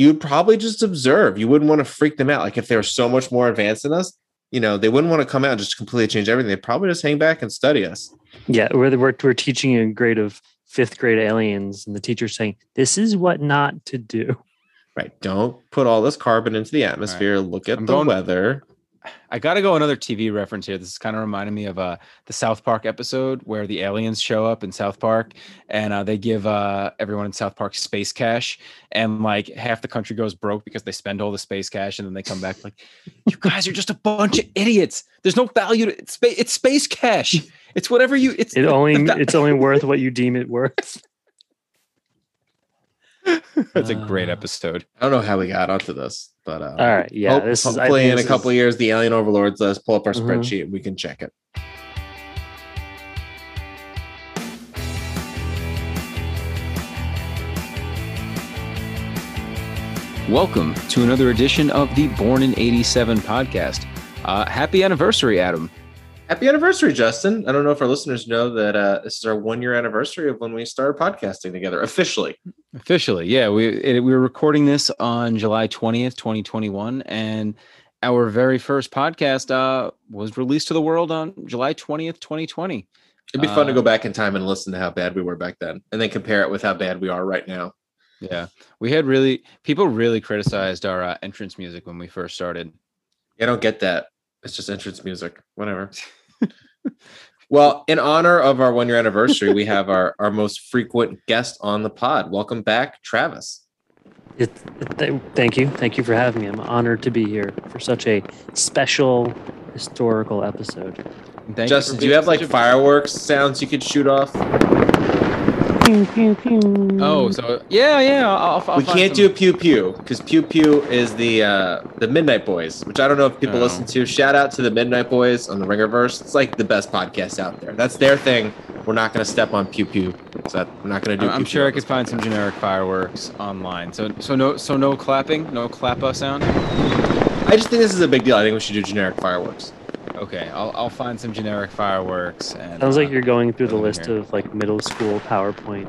you would probably just observe. You wouldn't want to freak them out. Like if they were so much more advanced than us, you know, they wouldn't want to come out and just completely change everything. They'd probably just hang back and study us. Yeah, we're, we're, we're teaching a grade of fifth grade aliens, and the teacher's saying, This is what not to do. Right. Don't put all this carbon into the atmosphere. Right. Look at I'm the going, weather. I got to go another TV reference here. This is kind of reminding me of uh, the South Park episode where the aliens show up in South Park and uh, they give uh, everyone in South Park space cash, and like half the country goes broke because they spend all the space cash, and then they come back like, "You guys are just a bunch of idiots. There's no value to it's space. It's space cash. It's whatever you. It's it only it's only worth what you deem it worth." That's a great uh, episode. I don't know how we got onto this, but uh, all right, yeah, hope, this is hopefully in a couple is... years, the Alien Overlords. Let's pull up our mm-hmm. spreadsheet. We can check it. Welcome to another edition of the Born in 87 podcast. Uh, happy anniversary, Adam. Happy anniversary, Justin. I don't know if our listeners know that uh, this is our one year anniversary of when we started podcasting together officially. Officially, yeah. We it, we were recording this on July 20th, 2021. And our very first podcast uh, was released to the world on July 20th, 2020. It'd be fun uh, to go back in time and listen to how bad we were back then and then compare it with how bad we are right now. Yeah. We had really, people really criticized our uh, entrance music when we first started. I don't get that. It's just entrance music, whatever. well, in honor of our one year anniversary, we have our, our most frequent guest on the pod. Welcome back, Travis. It, th- thank you. Thank you for having me. I'm honored to be here for such a special historical episode. Thank Justin, do you have like fireworks sounds you could shoot off? Pew pew pew. Oh, so yeah, yeah. I'll, I'll we can't some... do pew pew because pew pew is the uh, the Midnight Boys, which I don't know if people oh. listen to. Shout out to the Midnight Boys on the Ringerverse. It's like the best podcast out there. That's their thing. We're not going to step on pew pew. So that, we're not going to do. I'm sure I could find some generic fireworks online. So so no so no clapping, no clappa sound. I just think this is a big deal. I think we should do generic fireworks. Okay, I'll I'll find some generic fireworks. And, Sounds like uh, you're going through the list here. of like middle school PowerPoint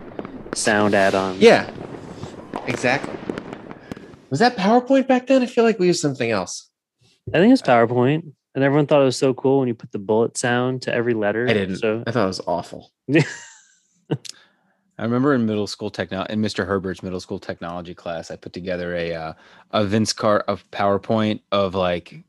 sound add-ons. Yeah, exactly. Was that PowerPoint back then? I feel like we used something else. I think it's PowerPoint, and everyone thought it was so cool when you put the bullet sound to every letter. I didn't. So I thought it was awful. I remember in middle school technology, in Mr. Herbert's middle school technology class, I put together a uh, a Vince Car of PowerPoint of like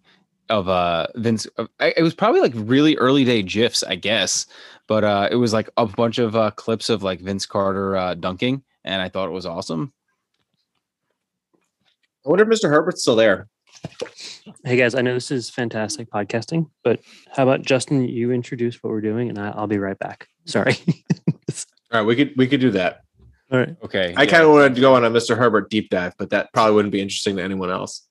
of uh Vince. Of, it was probably like really early day gifs, I guess, but uh it was like a bunch of uh, clips of like Vince Carter uh, dunking, and I thought it was awesome. I wonder if Mr. Herbert's still there. Hey guys, I know this is fantastic podcasting, but how about Justin? You introduce what we're doing, and I'll be right back. Sorry. All right, we could we could do that. All right. Okay. I yeah. kind of wanted to go on a Mr. Herbert deep dive, but that probably wouldn't be interesting to anyone else.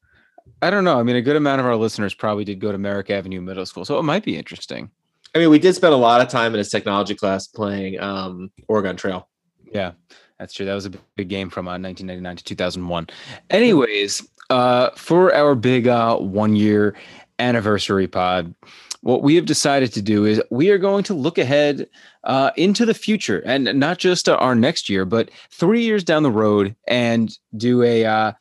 I don't know. I mean, a good amount of our listeners probably did go to Merrick Avenue Middle School, so it might be interesting. I mean, we did spend a lot of time in his technology class playing um, Oregon Trail. Yeah, that's true. That was a big game from uh, 1999 to 2001. Anyways, uh, for our big uh, one year anniversary pod, what we have decided to do is we are going to look ahead uh, into the future and not just uh, our next year, but three years down the road and do a uh,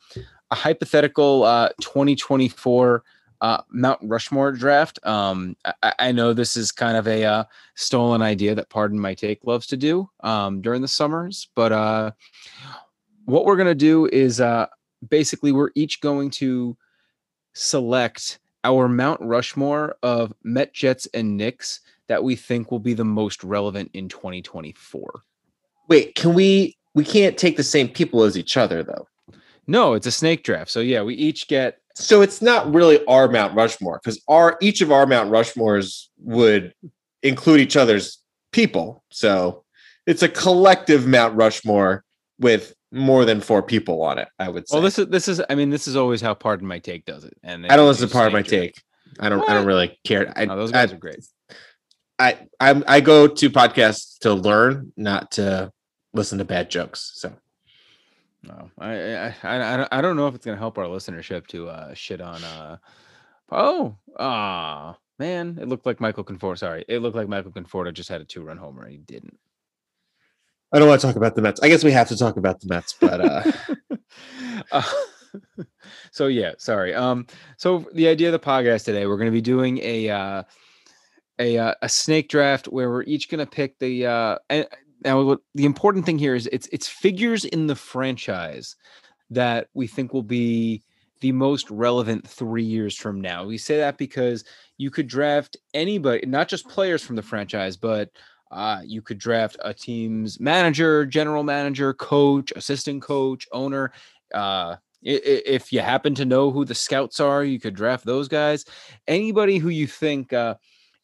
a hypothetical uh, 2024 uh, Mount Rushmore draft. Um, I, I, know this is kind of a uh, stolen idea that Pardon My Take loves to do um, during the summers, but uh, what we're going to do is uh, basically we're each going to select our Mount Rushmore of Met, Jets, and Knicks that we think will be the most relevant in 2024. Wait, can we? We can't take the same people as each other, though. No, it's a snake draft. So yeah, we each get. So it's not really our Mount Rushmore because our each of our Mount Rushmores would include each other's people. So it's a collective Mount Rushmore with more than four people on it. I would say. Well, this is this is. I mean, this is always how Pardon My Take does it. And I don't listen to Pardon My Take. I don't. What? I don't really care. I, no, those guys I, are great. I I I go to podcasts to learn, not to listen to bad jokes. So no, I, I, I, don't know if it's gonna help our listenership to uh, shit on. Uh, oh, ah, man, it looked like Michael Conforto. Sorry, it looked like Michael Conforto just had a two-run homer and he didn't. I don't want to talk about the Mets. I guess we have to talk about the Mets, but uh, uh so yeah, sorry. Um, so the idea of the podcast today, we're going to be doing a uh, a uh, a snake draft where we're each going to pick the uh, and now what the important thing here is it's it's figures in the franchise that we think will be the most relevant three years from now. We say that because you could draft anybody, not just players from the franchise, but uh, you could draft a team's manager, general manager, coach, assistant coach, owner. Uh, if you happen to know who the scouts are, you could draft those guys. Anybody who you think uh,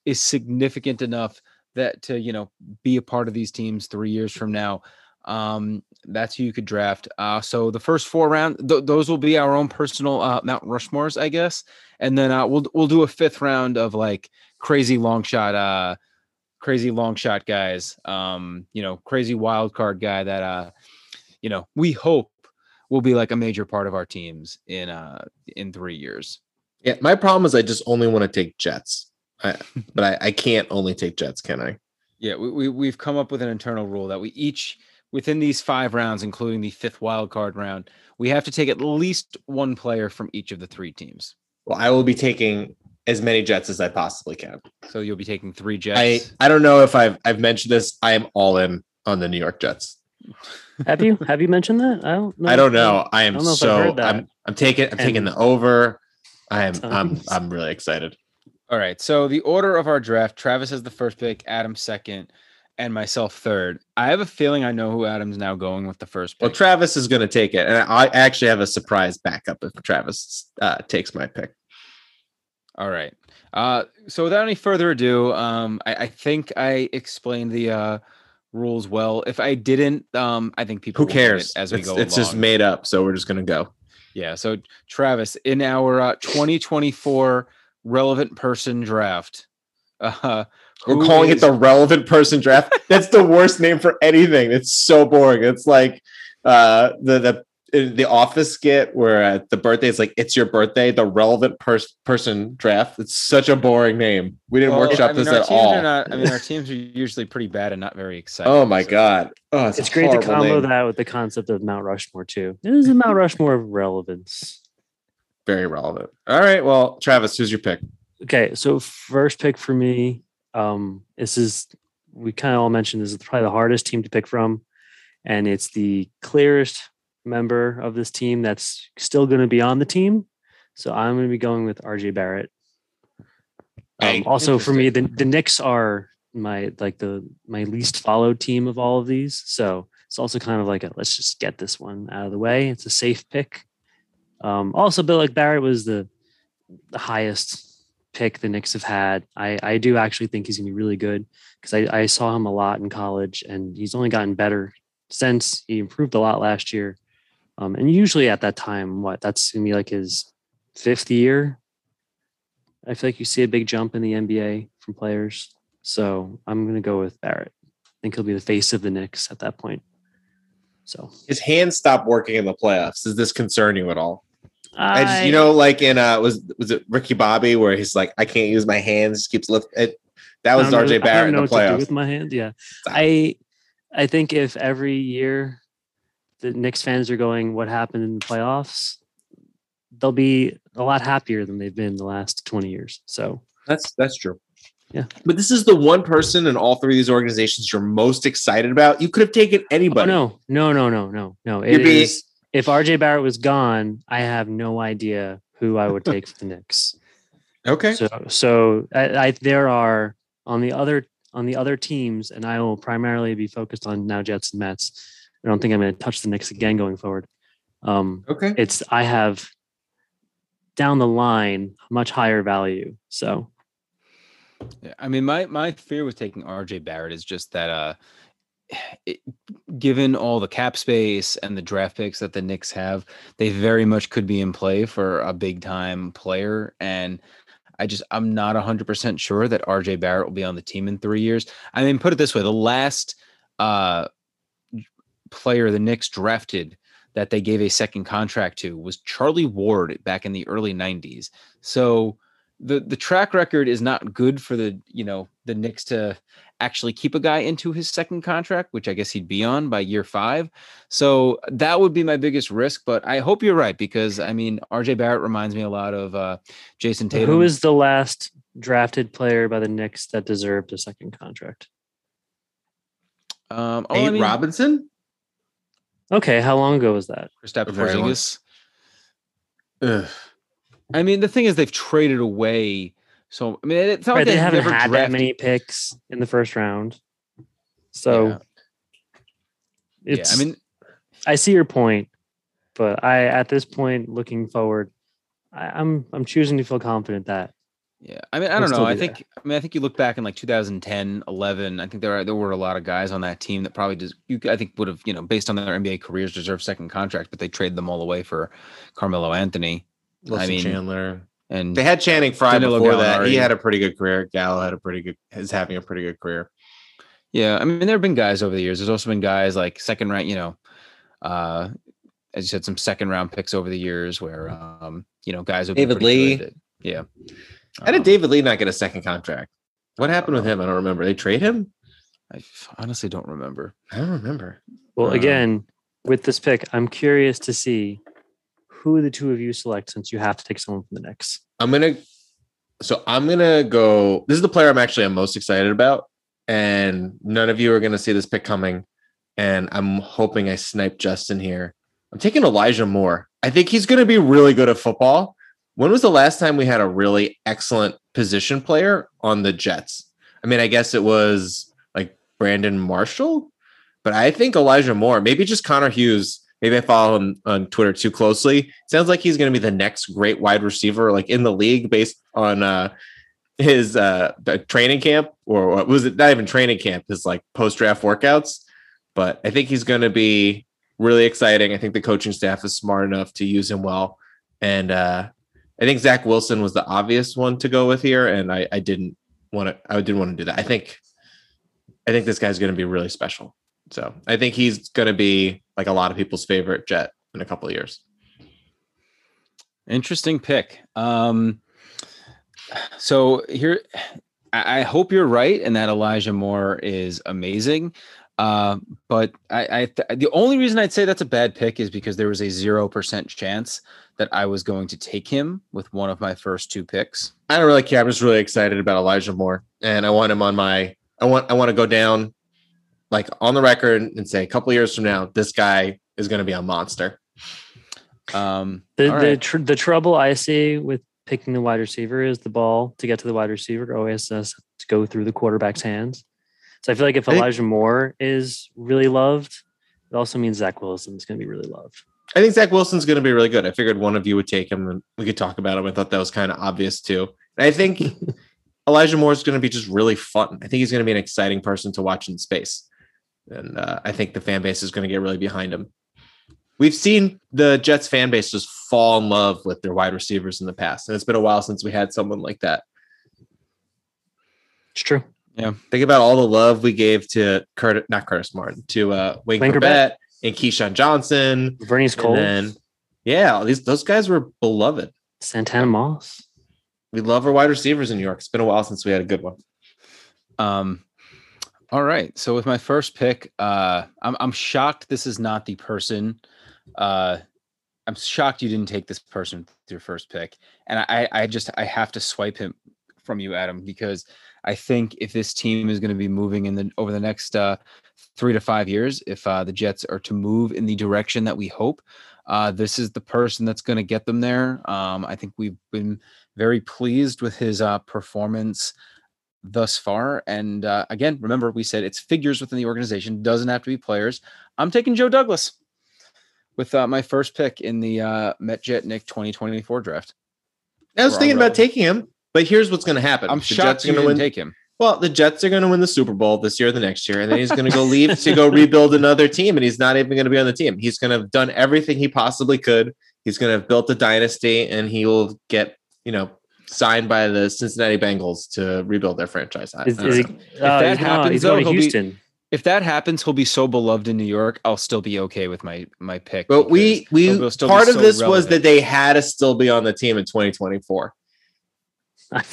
is significant enough that to you know be a part of these teams three years from now. Um, that's who you could draft. Uh, so the first four round, th- those will be our own personal uh, Mount Rushmores, I guess, and then uh, we'll we'll do a fifth round of like crazy long shot, uh, crazy long shot guys. Um, you know, crazy wild card guy that uh, you know, we hope will be like a major part of our teams in uh in three years. Yeah, my problem is I just only want to take Jets, I, but I, I can't only take Jets, can I? Yeah, we, we we've come up with an internal rule that we each within these five rounds, including the fifth wild card round, we have to take at least one player from each of the three teams. Well, I will be taking as many Jets as I possibly can. So you'll be taking three Jets. I, I don't know if I've I've mentioned this. I am all in on the New York Jets. have you have you mentioned that? I don't know. I don't know. I am I so I'm I'm taking I'm and taking the over. I am I'm I'm really excited. All right. So the order of our draft, Travis has the first pick, Adam second, and myself third. I have a feeling I know who Adam's now going with the first pick. Well, Travis is going to take it, and I actually have a surprise backup if Travis uh, takes my pick. All right. Uh, so without any further ado, um, I, I think I explained the uh, rules well. If I didn't, um, I think people who cares as we it's, go. It's along. just made up, so we're just going to go. Yeah. So Travis, in our uh, 2024 relevant person draft, uh, we're calling is... it the relevant person draft. That's the worst name for anything. It's so boring. It's like uh, the the the office skit where uh, the birthday is like it's your birthday the relevant pers- person draft it's such a boring name we didn't well, workshop I mean, this at all not, i mean our teams are usually pretty bad and not very exciting oh my so. god oh, it's, it's great to combo name. that with the concept of mount rushmore too it is a mount rushmore of relevance very relevant all right well travis who's your pick okay so first pick for me um, this is we kind of all mentioned this is probably the hardest team to pick from, and it's the clearest member of this team that's still going to be on the team. So I'm going to be going with RJ Barrett. Um, also, for me, the the Knicks are my like the my least followed team of all of these. So it's also kind of like a, let's just get this one out of the way. It's a safe pick. Um, also, Bill like Barrett was the the highest pick the Knicks have had. I, I do actually think he's going to be really good because I, I saw him a lot in college and he's only gotten better since he improved a lot last year. Um, and usually at that time, what that's going to be like his fifth year. I feel like you see a big jump in the NBA from players. So I'm going to go with Barrett. I think he'll be the face of the Knicks at that point. So his hands stopped working in the playoffs. Does this concern you at all? I, just, you know, like in uh, was was it Ricky Bobby where he's like, I can't use my hands, just keeps lifting. It, that was RJ Barrett in the playoffs. with my hand, yeah. I I think if every year the Knicks fans are going, what happened in the playoffs, they'll be a lot happier than they've been the last twenty years. So that's that's true. Yeah. But this is the one person in all three of these organizations you're most excited about. You could have taken anybody. Oh, no, no, no, no, no, no. It is, if RJ Barrett was gone, I have no idea who I would take for the Knicks. Okay. So so I, I, there are on the other on the other teams, and I will primarily be focused on now Jets and Mets. I don't think I'm going to touch the Knicks again going forward. Um, okay. It's I have down the line much higher value. So. Yeah, I mean, my my fear with taking RJ Barrett is just that uh, it, given all the cap space and the draft picks that the Knicks have, they very much could be in play for a big time player. And I just, I'm not 100% sure that RJ Barrett will be on the team in three years. I mean, put it this way the last uh, player the Knicks drafted that they gave a second contract to was Charlie Ward back in the early 90s. So, the the track record is not good for the you know the Knicks to actually keep a guy into his second contract, which I guess he'd be on by year five. So that would be my biggest risk. But I hope you're right because I mean, RJ Barrett reminds me a lot of uh, Jayson Tatum. Who is the last drafted player by the Knicks that deserved a second contract? um, oh, Nate I mean, Robinson. Okay, how long ago was that? Kristaps Porzingis. Ugh. I mean, the thing is, they've traded away. So I mean, it's not Right, like they they've haven't never had that many picks in the first round. So Yeah. it's yeah, I mean, I see your point, but I at this point looking forward, I, I'm I'm choosing to feel confident that Yeah, I mean, I don't know. I be think, I mean, I think you look back in like 2010, 11. I think there are, there were a lot of guys on that team that probably just you I think would have you know based on their NBA careers deserved second contract, but they traded them all away for Carmelo Anthony Wilson mean, Chandler. And They had Channing Frye Danilo before that. He had a pretty good career. Gallo had a pretty good is having a pretty good career. yeah. I mean, there have been guys over the years. There's also been guys like second round. You know, uh, as you said, some second round picks over the years where um, you know guys have David pretty Lee. good at- yeah. How did Um, David Lee not get a second contract? What happened with him? I don't remember. They trade him? I honestly don't remember. I don't remember. well Um, again with this pick, I'm curious to see who the two of you select since you have to take someone from the Knicks. I'm gonna so I'm gonna go. This is the player I'm actually I'm most excited about, and none of you are gonna see this pick coming. And I'm hoping I snipe Justin here. I'm taking Elijah Moore. I think he's gonna be really good at football. When was the last time we had a really excellent position player on the Jets? I mean, I guess it was like Brandon Marshall, but I think Elijah Moore, maybe just Connor Hughes. Maybe I follow him on Twitter too closely. Sounds like he's going to be the next great wide receiver, like in the league, based on uh, his uh, training camp, or what was it? Not even training camp, his like post draft workouts. But I think he's going to be really exciting. I think the coaching staff is smart enough to use him well, and uh, I think Zach Wilson was the obvious one to go with here, and I, I didn't want to. I didn't want to do that. I think, I think this guy's going to be really special. So I think he's going to be like a lot of people's favorite Jet in a couple of years. Interesting pick. Um, so here, I, I hope you're right, and that Elijah Moore is amazing. Uh, but I, I th- the only reason I'd say that's a bad pick is because there was a zero percent chance that I was going to take him with one of my first two picks. I don't really care. I'm just really excited about Elijah Moore, and I want him on my. I want. I want to go down, like on the record, and say a couple years from now, this guy is going to be a monster. Um, The all the tr- the trouble I see with picking the wide receiver is the ball to get to the wide receiver always has to go through the quarterback's hands. So I feel like if I think- Elijah Moore is really loved, it also means Zach Wilson is going to be really loved. I think Zach Wilson's going to be really good. I figured one of you would take him, and we could talk about him. I thought that was kind of obvious too. And I think Elijah Moore is going to be just really fun. I think he's going to be an exciting person to watch in space, and uh, I think the fan base is going to get really behind him. We've seen the Jets fan base just fall in love with their wide receivers in the past, and it's been a while since we had someone like that. It's true. Yeah. Think about all the love we gave to Curtis, not Curtis Martin, to uh, Wayne Wayne Chrebet and Keyshawn Johnson, Vernice Cole, and yeah, these those guys were beloved. Santana Moss. We love our wide receivers in New York. It's been a while since we had a good one. Um, all right. So with my first pick, uh, I'm I'm shocked this is not the person. Uh, I'm shocked you didn't take this person with your first pick, and I I just I have to swipe him from you, Adam, because I think if this team is going to be moving in the over the next uh, three to five years, if uh, the Jets are to move in the direction that we hope, uh, this is the person that's going to get them there. Um, I think we've been very pleased with his uh, performance thus far. And uh, again, remember we said it's figures within the organization, doesn't have to be players. I'm taking Joe Douglas with uh, my first pick in the uh, MetJet Nick 2024 draft. I was We're thinking about taking him, but here's what's going to happen. I'm The shocked Jets are you didn't win. take him. Well, the Jets are going to win the Super Bowl this year, or the next year, and then he's going to go leave to go rebuild another team, and he's not even going to be on the team. He's going to have done everything he possibly could. He's going to have built a dynasty, and he will get you know signed by the Cincinnati Bengals to rebuild their franchise. I- Is, is he, know. uh, that happens, no, he's though, going to he'll be- Houston. If that happens, he'll be so beloved in New York. I'll still be okay with my my pick. But we we he'll- he'll still part of so this was that they had to still be on the team in 2024.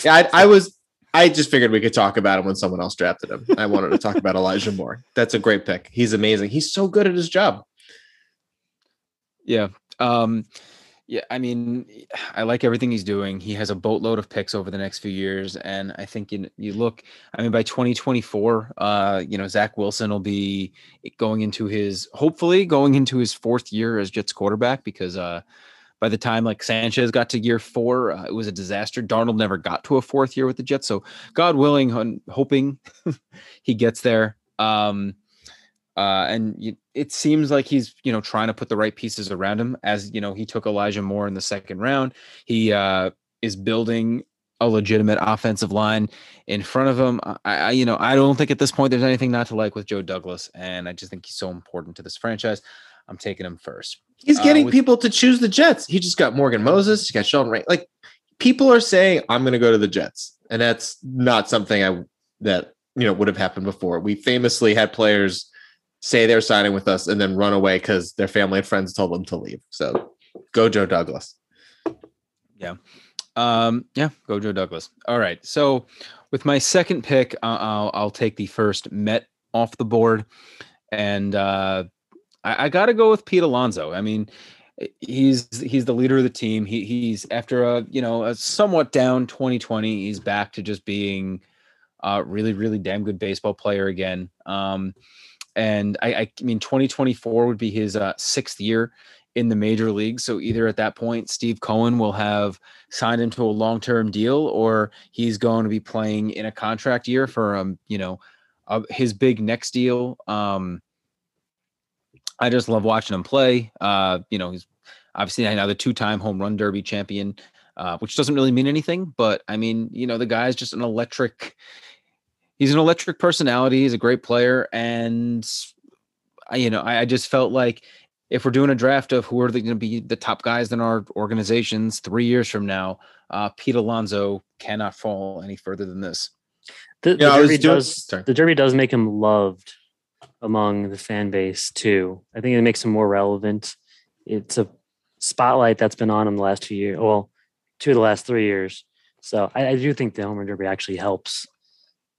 Yeah, I, I was I just figured we could talk about him when someone else drafted him. I wanted to talk about Elijah Moore. That's a great pick. He's amazing. He's so good at his job. Yeah. Um, yeah, I mean, I like everything he's doing. He has a boatload of picks over the next few years, and I think you, you look. I mean, by 2024, uh, you know, Zach Wilson will be going into his hopefully going into his fourth year as Jets quarterback because uh, by the time like Sanchez got to year four, uh, it was a disaster. Darnold never got to a fourth year with the Jets, so God willing, hoping he gets there. Um, uh, and you, it seems like he's, you know, trying to put the right pieces around him. As you know, he took Elijah Moore in the second round. He uh, is building a legitimate offensive line in front of him. I, I, you know, I don't think at this point there's anything not to like with Joe Douglas, and I just think he's so important to this franchise. I'm taking him first. He's getting uh, with, people to choose the Jets. He just got Morgan Moses. He's got Sheldon Ray. Like people are saying, I'm going to go to the Jets, and that's not something I that you know would have happened before. We famously had players say they're signing with us and then run away because their family and friends told them to leave. So go Joe Douglas. Yeah. Um, yeah, go Joe Douglas. All right. So with my second pick, I'll, I'll take the first Met off the board. And uh, I, I got to go with Pete Alonso. I mean, he's he's the leader of the team. He he's after a you know a somewhat down 2020. He's back to just being a really really damn good baseball player again. Um, and I, I mean 2024 would be his uh, sixth year in the major league. So either at that point, Steve Cohen will have signed into a long-term deal, or he's going to be playing in a contract year for um, you know, uh, his big next deal. Um, I just love watching him play. Uh, you know, he's obviously another two-time home run derby champion, uh, which doesn't really mean anything, but I mean, you know, the guy's just an electric he's an electric personality. He's a great player, and I, you know, I, I just felt like if we're doing a draft of who are going to be the top guys in our organizations three years from now, uh, Pete Alonso cannot fall any further than this. The, the Derby doing, does sorry. the Derby does make him loved among the fan base too. I think it makes him more relevant. It's a spotlight that's been on him the last two years. Well, two of the last three years. So I, I do think the Homer Derby actually helps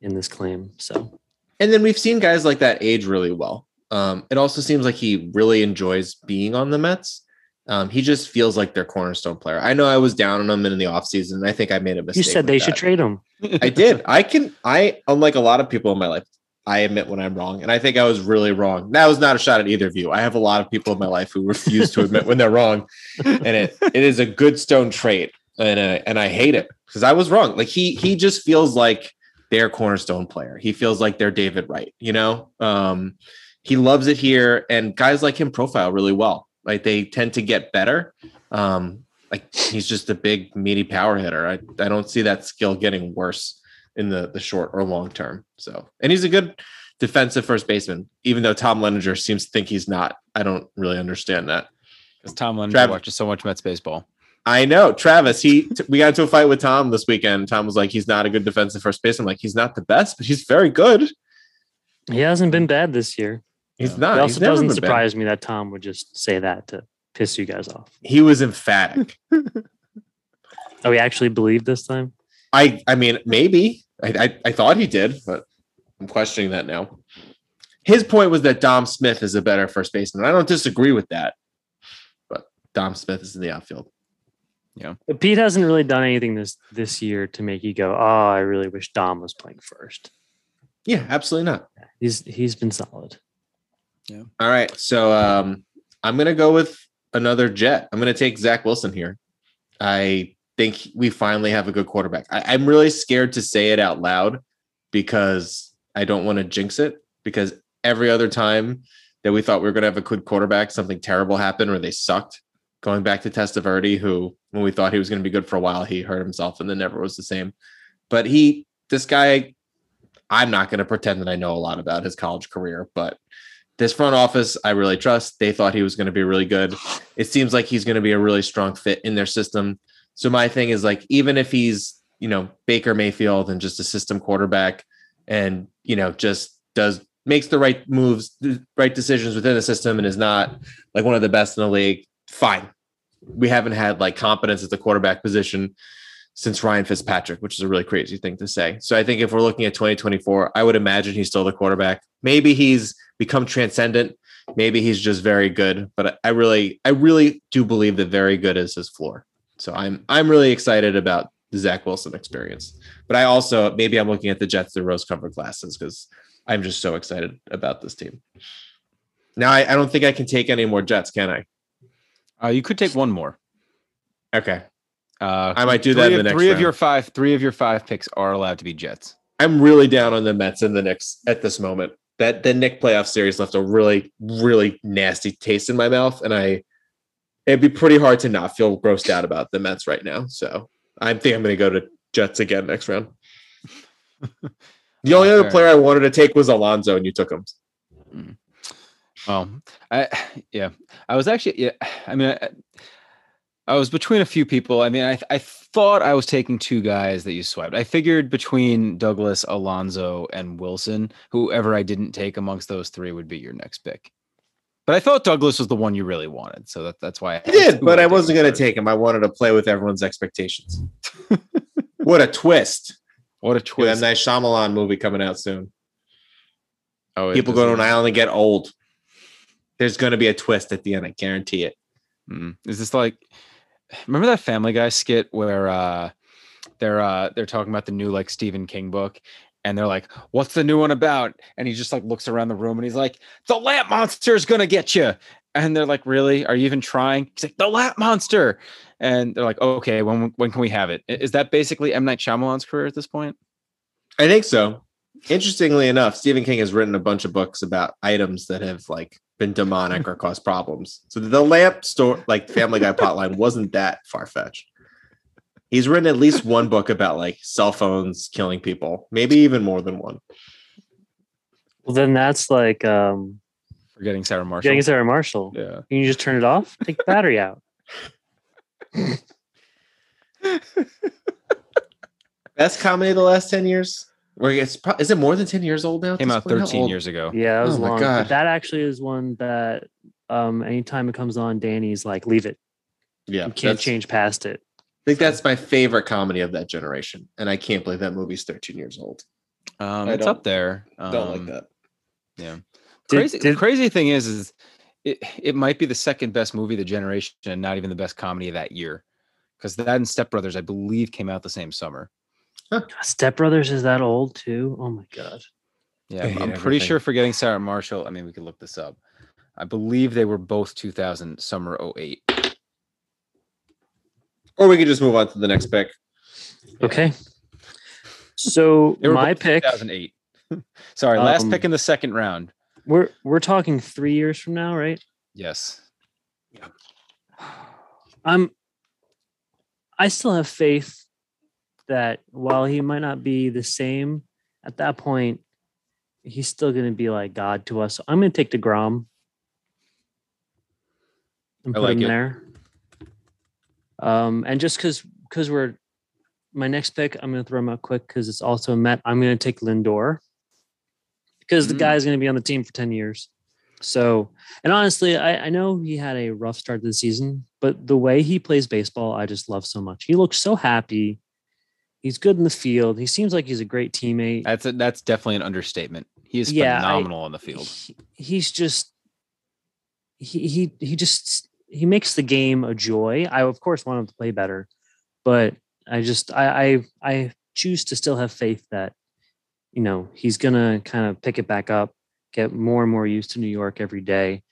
in this claim. So, and then we've seen guys like that age really well. Um, it also seems like he really enjoys being on the Mets. Um, he just feels like their cornerstone player. I know I was down on him in the offseason. I think I made a mistake. You said they that. should trade him. I did. I can, I, unlike a lot of people in my life, I admit when I'm wrong. And I think I was really wrong. That was not a shot at either of you. I have a lot of people in my life who refuse to admit when they're wrong. And it, it is a good stone trait. And, uh, and I hate it because I was wrong. Like he, he just feels like their cornerstone player. He feels like they're David Wright, you know? Um, he loves it here, and guys like him profile really well. Like they tend to get better. Um, like he's just a big meaty power hitter. I, I don't see that skill getting worse in the the short or long term. So, and he's a good defensive first baseman, even though Tom Leninger seems to think he's not. I don't really understand that. Because Tom Leninger Trav- watches so much Mets baseball. I know Travis. He we got into a fight with Tom this weekend. Tom was like, he's not a good defensive first baseman. I'm like, he's not the best, but he's very good. He hasn't been bad this year. He's not. It also doesn't surprise bad. me that Tom would just say that to piss you guys off. He was emphatic. oh, he actually believed this time. I I mean, maybe. I, I I thought he did, but I'm questioning that now. His point was that Dom Smith is a better first baseman. I don't disagree with that, but Dom Smith is in the outfield. Yeah. But Pete hasn't really done anything this this year to make you go, "Oh, I really wish Dom was playing first. Yeah, absolutely not. He's he's been solid. Yeah. All right. So um I'm gonna go with another jet. I'm gonna take Zach Wilson here. I think we finally have a good quarterback. I, I'm really scared to say it out loud because I don't want to jinx it because every other time that we thought we were going to have a good quarterback, something terrible happened or they sucked going back to Testaverde, who when we thought he was going to be good for a while, he hurt himself and then never was the same. But he, this guy, I'm not going to pretend that I know a lot about his college career, but this front office, I really trust. They thought he was going to be really good. It seems like he's going to be a really strong fit in their system. So my thing is like, even if he's, you know, Baker Mayfield and just a system quarterback and, you know, just does makes the right moves, the right decisions within the system and is not like one of the best in the league, fine we haven't had like competence at the quarterback position since Ryan Fitzpatrick, which is a really crazy thing to say. So I think if we're looking at 2024, I would imagine he's still the quarterback. Maybe he's become transcendent. Maybe he's just very good, but I really, I really do believe that very good is his floor. So I'm, I'm really excited about the Zach Wilson experience. But I also, maybe I'm looking at the Jets through rose covered glasses because I'm just so excited about this team. Now I, I don't think I can take any more Jets, can I? Uh, you could take one more. Okay. Uh, I might do that in of- the next Three of your five, three of your five picks are allowed to be Jets. I'm really down on the Mets in the Knicks at this moment. That the Nick playoff series left a really, really nasty taste in my mouth, and I it'd be pretty hard to not feel grossed out about the Mets right now. So I think I'm going to go to Jets again next round. the only other player I wanted to take was Alonso, and you took him. Well, I yeah, I was actually yeah. I mean, I, I was between a few people. I mean, I I thought I was taking two guys that you swiped. I figured between Douglas, Alonso, and Wilson, whoever I didn't take amongst those three would be your next pick. But I thought Douglas was the one you really wanted, so that, that's why I did, but I wasn't going to take him. I wanted to play with everyone's expectations. what a twist! What a With that nice Shyamalan movie coming out soon. Oh, People go to an island and get old. There's going to be a twist at the end. I guarantee it. Mm. Is this like remember that Family Guy skit where uh they're uh they're talking about the new like Stephen King book and they're like, "What's the new one about?" And he just like looks around the room and he's like, "The lamp monster is gonna get you." And they're like, "Really? Are you even trying?" He's like, "The lamp monster." And they're like, "Okay, when when can we have it?" Is that basically M Night Shyamalan's career at this point? I think so. Interestingly enough, Stephen King has written a bunch of books about items that have like been demonic or caused problems. So the lamp store, like Family Guy plotline, wasn't that far fetched. He's written at least one book about like cell phones killing people, maybe even more than one. Well, then that's like um, Forgetting Sarah Marshall. getting Sarah Marshall. yeah. Can you just turn it off? Take the battery out. Best comedy of the last 10 years? Where it's pro- is it more than 10 years old now? at Came out point? 13 old? years ago. Yeah, that was Oh long. But that actually is one that um anytime it comes on, Danny's like, leave it. Yeah. You can't change past it. I think that's my favorite comedy of that generation. And I can't believe that movie's 13 years old. Um, it's up there. Don't Um, like that. Yeah. Did- crazy did- the crazy thing is is it, it might be the second best movie of the generation and not even the best comedy of that year because that and step brothers i believe came out the same summer Step Brothers is that old too? Oh my god. yeah I i'm, hate I'm pretty sure forgetting sarah marshall i mean we could look this up i believe they were both 2000 summer 08 Or we could just move on to the next pick. Okay. So they my pick, 2008 sorry last Um, pick in the second round we're we're talking three years from now, right? yes Yeah. I'm I still have faith that while he might not be the same at that point, he's still going to be like God to us. So I'm going to take DeGrom and I put like him it. there. Um, and just because because we're my next pick, I'm going to throw him out quick because it's also a Met. I'm going to take Lindor because the Mm. guy's going to be on the team for 10 years. So, and honestly, I, I know he had a rough start to the season, but the way he plays baseball, I just love so much. He looks so happy. He's good in the field. He seems like he's a great teammate. that's a, that's definitely an understatement he is Yeah, I- phenomenal on the field He- he's just he he he just he makes the game a joy. I of course want him to play better, but I just I I, I choose to still have faith that you know he's gonna kind of pick it back up, get more and more used to New York every day,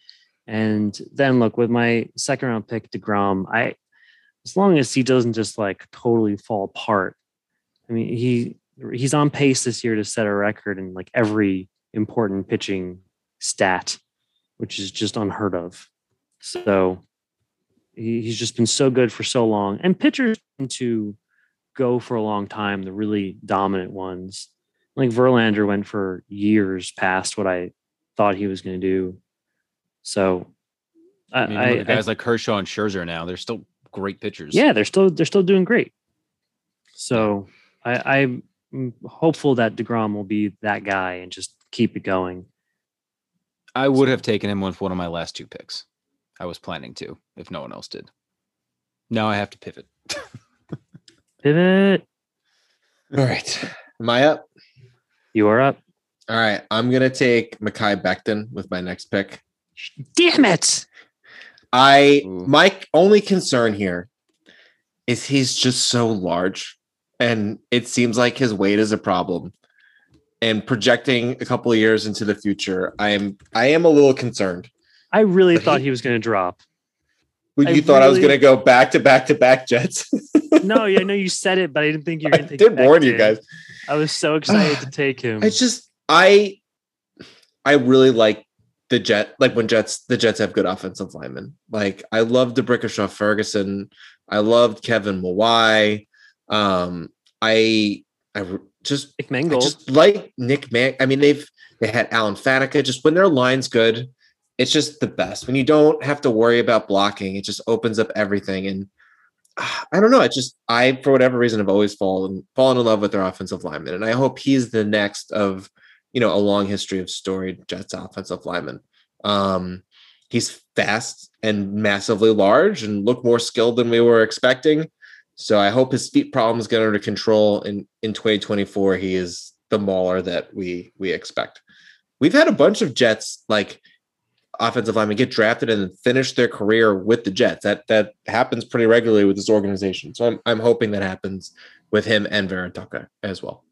and then look with my second round pick Degrom. I as long as he doesn't just like totally fall apart. I mean he he's on pace this year to set a record in like every important pitching stat, which is just unheard of. So he, he's just been so good for so long. And pitchers tend to go for a long time, the really dominant ones. Like Verlander went for years past what I thought he was going to do. So I, mean, I- at I- guys like Kershaw and Scherzer now. They're still great pitchers. yeah, they're still they're still doing great. So I, I'm hopeful that Degrom will be that guy and just keep it going. I would have taken him with one of my last two picks. I was planning to, if no one else did. Now I have to pivot. Pivot. All right. Am I up? You are up. All right. I'm gonna take Mekhi Becton with my next pick. Damn it. I Ooh. my only concern here is he's just so large, and it seems like his weight is a problem. And projecting a couple of years into the future, I am I am a little concerned. I really But thought he- he was going to drop. When I you thought I was going to go back to back to back Jets, No, yeah, I know you said it, but I didn't think you were going to take did warn you guys. I was so excited to take him. It's just I I really like the Jet like when Jets the Jets have good offensive linemen. Like I love DeBrickashaw Ferguson. I loved Kevin Mawae. Um I I just Nick I Mangold. just like Nick Man. I mean they've they had Alan Faneca just when their line's good. It's just the best. When you don't have to worry about blocking, it just opens up everything and ah, I don't know. It's just I, for whatever reason, have always fallen fallen in love with their offensive lineman, and I hope he's the next of you know a long history of storied Jets offensive linemen. Um, he's fast and massively large, and look more skilled than we were expecting. So I hope his feet problems get under control. And in 2024, he is the mauler that we we expect. We've had a bunch of Jets like offensive linemen get drafted and finish their career with the Jets. That that happens pretty regularly with this organization. So I'm I'm hoping that happens with him and Vera-Tucker as well.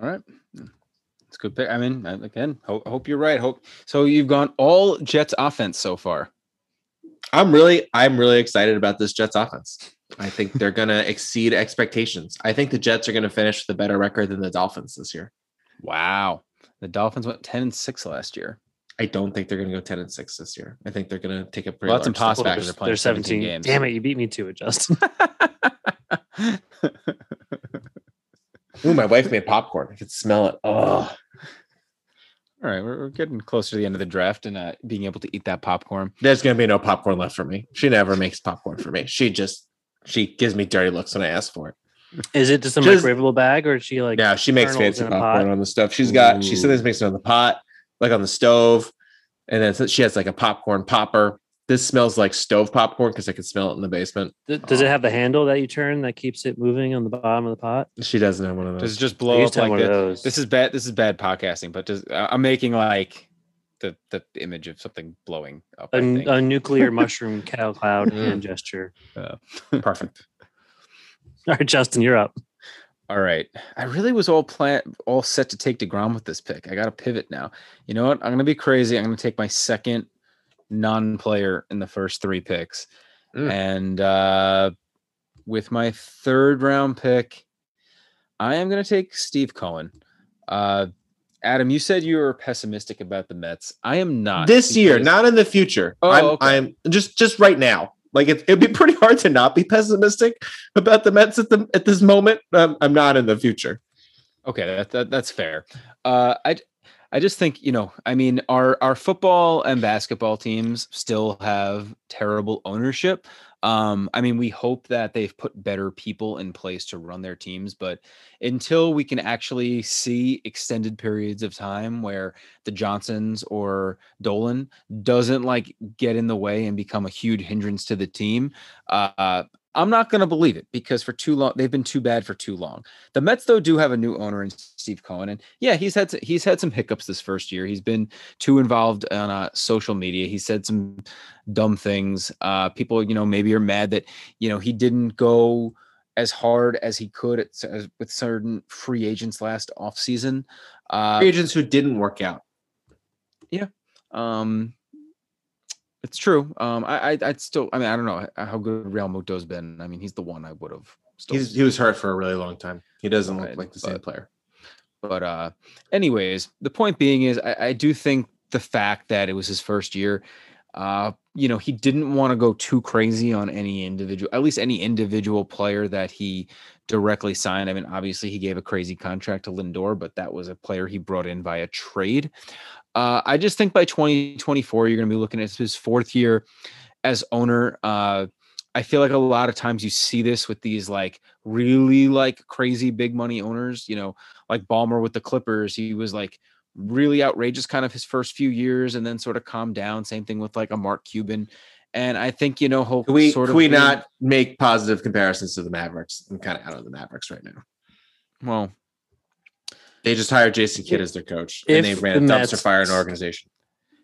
All right. It's good pick. I mean, again, hope, hope you're right. Hope so. You've gone all Jets offense so far. I'm really I'm really excited about this Jets offense. I think they're gonna exceed expectations. I think the Jets are gonna finish with a better record than the Dolphins this year. Wow. The Dolphins went 10 and 6 last year. I don't think they're gonna go 10 and 6 this year. I think they're gonna take a pretty Well, that's impossible because they're They're 17 17 games. Damn it, you beat me to it, Justin. Ooh, my wife made popcorn. I could smell it. Oh, All right, we're, we're getting closer to the end of the draft and uh, being able to eat that popcorn. there's gonna be no popcorn left for me. She never makes popcorn for me. She just she gives me dirty looks when I ask for it. Is it just a Just- microwavable bag or is she like yeah, she makes fancy popcorn pot? on the stuff. She's got she Ooh. sometimes makes it on the pot, like on the stove, and then she has like a popcorn popper. This smells like stove popcorn because I can smell it in the basement. Does it have the handle that you turn that keeps it moving on the bottom of the pot? She doesn't have one of those. Does those. it just I blow used up to have like one of this? those. This is bad. This is bad podcasting, but just uh, I'm making like the the image of something blowing up. a, I think. a nuclear mushroom cow cloud hand gesture. Perfect. All right, Justin, you're up. All right. I really was all plan all set to take DeGrom with this pick. I got to pivot now. You know what? I'm going to be crazy. I'm going to take my second non-player in the first three picks. Mm. And uh with my third round pick, I am going to take Steve Cohen. Uh Adam, you said you were pessimistic about the Mets. I am not. this year, not in the future. Oh, I'm, okay. I'm just just right now. Like it, it'd be pretty hard to not be pessimistic about the Mets at the at this moment. Um, I'm not in the future. Okay, that, that that's fair. Uh, I I just think you know, I mean, our our football and basketball teams still have terrible ownership. Um, I mean, we hope that they've put better people in place to run their teams, but until we can actually see extended periods of time where the Johnsons or Dolan doesn't like get in the way and become a huge hindrance to the team, uh, I'm not going to believe it because for too long they've been too bad for too long. The Mets though do have a new owner in Steve Cohen, and yeah, he's had he's had some hiccups this first year. He's been too involved on uh, social media. He said some dumb things. Uh, people, you know, maybe are mad that you know he didn't go as hard as he could at, as, with certain free agents last offseason. Uh, Free agents who didn't work out. Yeah. Um, it's true. Um, I, I, I'd still. I mean, I don't know how good Realmuto's been. I mean, he's the one I would have. He's, he was hurt for a really long time. He doesn't look like the same player. But uh anyways, the point being is I, I do think the fact that it was his first year, uh, you know, he didn't want to go too crazy on any individual, at least any individual player that he directly signed. I mean, obviously he gave a crazy contract to Lindor, but that was a player he brought in via trade. Uh, I just think by 2024, you're going to be looking at his fourth year as owner. Uh, I feel like a lot of times you see this with these like really like crazy big money owners, you know, like Ballmer with the Clippers. He was like really outrageous kind of his first few years and then sort of calmed down. Same thing with like a Mark Cuban. And I think you know, hope Can we sort can of we not make positive comparisons to the Mavericks? I'm kind of out of the Mavericks right now. Well, They just hired Jason Kidd as their coach, and they ran a dumpster Mets- fire in an organization.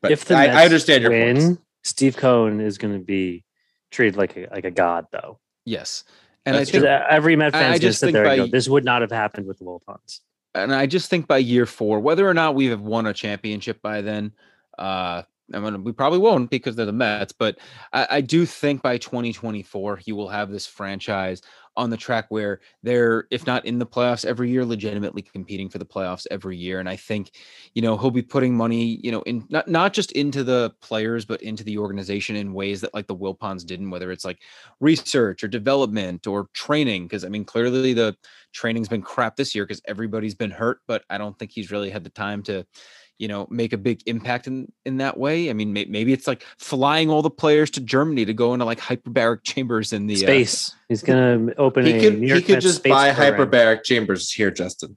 But if the I, Mets I understand your win, points. Steve Cohen is going to be treated like a, like a god, though. yes, and I think every Met fan I fan's going to just sit think there and go, "This would not have happened with the Wilpons." and I just think by year four, whether or not we have won a championship by then, uh, I mean, we probably won't because they're the Mets, but I, I do think by 2024, you will have this franchise on the track where they're, if not in the playoffs every year, legitimately competing for the playoffs every year. And I think, you know, he'll be putting money, you know, in not, not just into the players, but into the organization in ways that like the Wilpons didn't, whether it's like research or development or training. Cause I mean, clearly the training's been crap this year because everybody's been hurt, but I don't think he's really had the time to, you know, make a big impact in in that way. I mean, may, maybe it's like flying all the players to Germany to go into like hyperbaric chambers in the uh, Space. He's going to open He a could New he could just buy program. hyperbaric chambers here, Justin.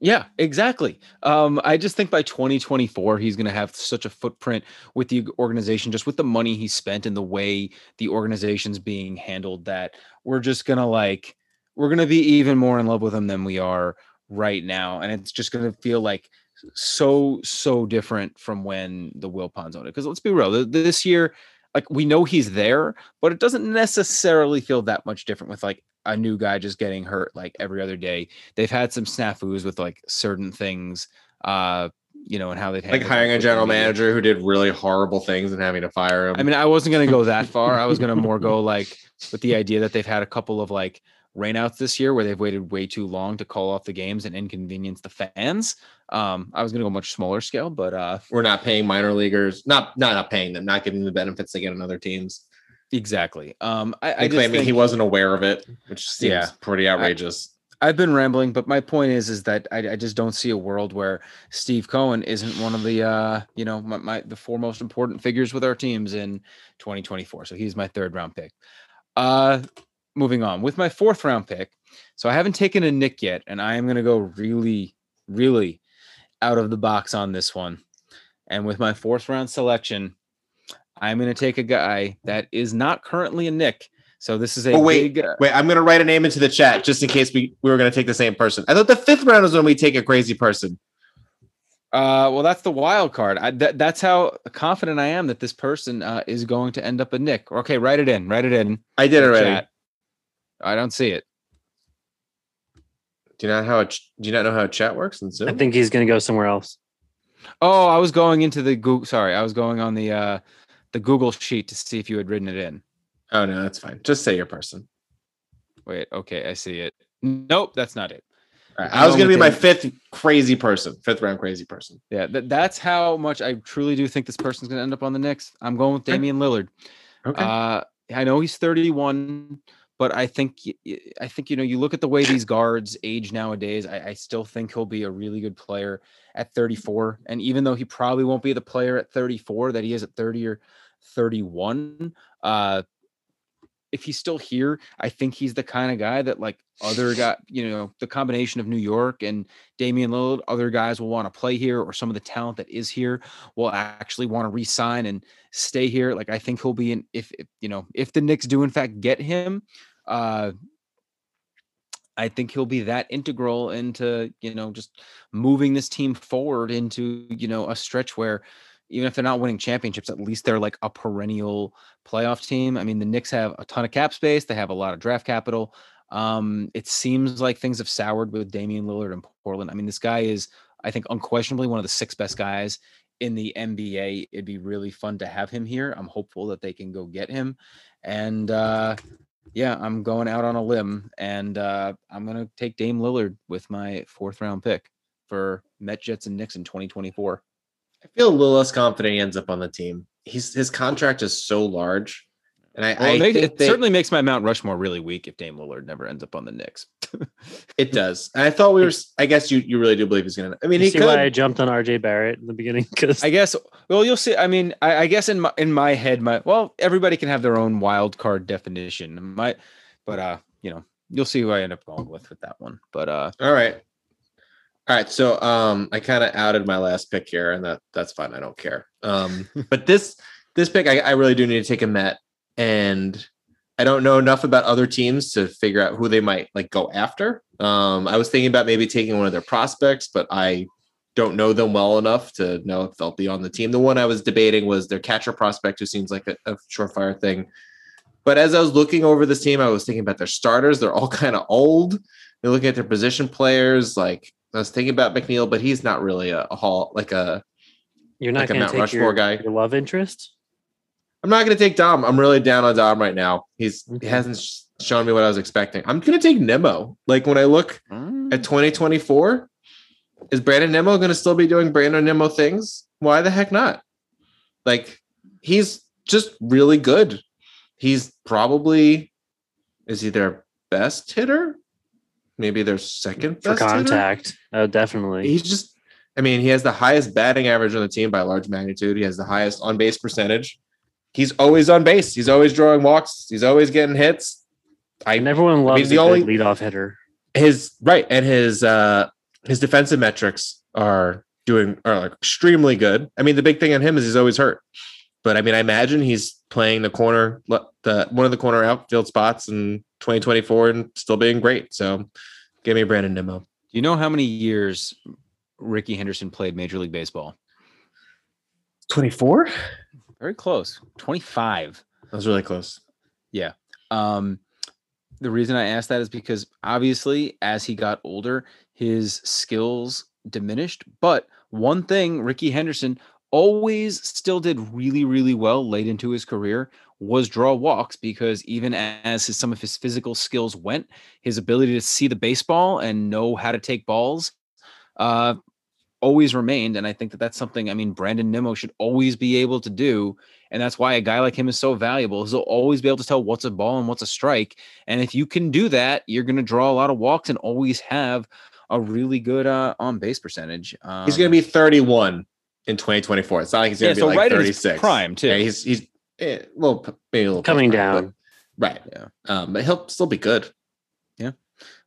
Yeah, exactly. Um, I just think by 2024, he's going to have such a footprint with the organization, just with the money he spent and the way the organization's being handled, that we're just going to like, we're going to be even more in love with him than we are right now. And it's just going to feel like so, so different from when the Wilpons owned it. Because let's be real, this year, like we know he's there, but it doesn't necessarily feel that much different with like a new guy just getting hurt like every other day they've had some snafus with like certain things uh you know and how they've Like hiring a general manager who did really horrible things and having to fire him. i mean i wasn't going to go that far i was going to more go like with the idea that they've had a couple of like rainouts this year where they've waited way too long to call off the games and inconvenience the fans um i was going to go much smaller scale but uh we're not paying minor leaguers, not not not paying them, not giving them the benefits they get on other teams. exactly um i, I And just claiming think- he wasn't aware of it, which seems Yeah. pretty outrageous. I've been rambling, but my point is, is that I, I just don't see a world where Steve Cohen isn't one of the, uh, you know, my, my the four most important figures with our teams in 2024. So he's my third round pick. Uh, moving on with my fourth round pick. So I haven't taken a Nick yet, and I am going to go really, really out of the box on this one. And with my fourth round selection, I'm going to take a guy that is not currently a Nick. So this is a Oh, wait, big, uh, Wait, I'm gonna write a name into the chat just in case we, we were gonna take the same person. I thought the fifth round is when we take a crazy person. Uh, well, that's the wild card. I, that, that's how confident I am that this person uh, is going to end up a Nick. Okay, write it in. Write it in. I did already. chat. I don't see it. Do you not how a ch- do you not know how chat works in Zoom? I think he's going to go somewhere else. Oh, I was going into the Google. Sorry, I was going on the uh, the Google sheet to see if you had written it in. oh no, that's fine. Just say your person. Wait, okay, I see it. Nope, that's not it. All right, I'm I was going gonna be my fifth crazy person, fifth round crazy person. Yeah, that, that's how much I truly do think this person's going to end up on the Knicks. I'm going with Okay. Damian Lillard. Okay. Uh, I know he's 31, but I think I think you know you look at the way these guards age nowadays. I, I still think he'll be a really good player at 34. And even though he probably won't be the player at 34 that he is at 30 or 31, uh, if he's still here, I think he's the kind of guy that like other guy, you know, the combination of New York and Damian Lillard, other guys will want to play here, or some of the talent that is here will actually want to re-sign and stay here. Like I think he'll be in if, if you know if the Knicks do in fact get him, uh, I think he'll be that integral into you know just moving this team forward into you know a stretch where even if they're not winning championships, at least they're like a perennial playoff team. I mean, the Knicks have a ton of cap space. They have a lot of draft capital. Um, it seems like things have soured with Damian Lillard in Portland. I mean, this guy is, I think, unquestionably one of the six best guys in the NBA. It'd be really fun to have him here. I'm hopeful that they can go get him. And uh, yeah, I'm going out on a limb and uh, I'm going to take Dame Lillard with my fourth round pick for Met Jets and Knicks in 2024. I feel a little less confident he ends up on the team. He's his contract is so large, and I, Well, I it, make- think it they- certainly makes my Mount Rushmore really weak if Dame Lillard never ends up on the Knicks. it does. And I thought we were. I guess you you really do believe he's gonna. I mean, You he see could. why I jumped on RJ Barrett in the beginning because I guess. Well, you'll see. I mean, I, I guess in my in my head, my well, everybody can have their own wild card definition. My, but uh, you know, you'll see who I end up going with with that one. But uh, All right. All right. So um I kind of outed my last pick here, and that that's fine. I don't care. Um, but this this pick, I, I really do need to take a Met, and I don't know enough about other teams to figure out who they might like go after. Um, I was thinking about maybe taking one of their prospects, but I don't know them well enough to know if they'll be on the team. The one I was debating was their catcher prospect, who seems like a, a surefire thing. But as I was looking over this team, I was thinking about their starters. They're all kind of old. They're looking at their position players. Like I was thinking about McNeil, but he's not really a, a hall like a. You're not Like a going to Mount take Rushmore your, guy. your love interest. I'm not going to take Dom. I'm really down on Dom right now. He's Okay. he hasn't shown me what I was expecting. I'm going to take Nimmo. Like when I look Mm. at 2024, is Brandon Nimmo going to still be doing Brandon Nimmo things? Why the heck not? Like he's just really good. He's probably is he their best hitter? Maybe their second For best hitter? contact, oh, definitely. He's just I mean, he has the highest batting average on the team by a large magnitude. He has the highest on base percentage. He's always on base. He's always drawing walks. He's always getting hits. I and everyone loves the only- leadoff hitter. his right and his uh his defensive metrics are doing are like extremely good. I mean, the big thing on him is he's always hurt. But I mean, I imagine he's playing the corner, the one of the corner outfield spots in 2024 and still being great. So, give me Brandon Nimmo. Do you know how many years Rickey Henderson played Major League Baseball? 24. Very close. 25. That was really close. Yeah. Um, the reason I asked that is because obviously, as he got older, his skills diminished. But one thing Rickey Henderson always still did really, really well late into his career was draw walks because even as his, some of his physical skills went, his ability to see the baseball and know how to take balls uh, always remained. And I think that that's something, I mean, Brandon Nimmo should always be able to do. And that's why a guy like him is so valuable. He'll always be able to tell what's a ball and what's a strike. And if you can do that, you're going to draw a lot of walks and always have a really good uh, on base percentage. Um, He's going to be 31 in 2024. It's not like he's going yeah, to so be like right in his 36. prime too. Yeah, he's he's eh, well, maybe a little Coming post-prime, down. but- right? Yeah. um, but he'll still be good. Yeah.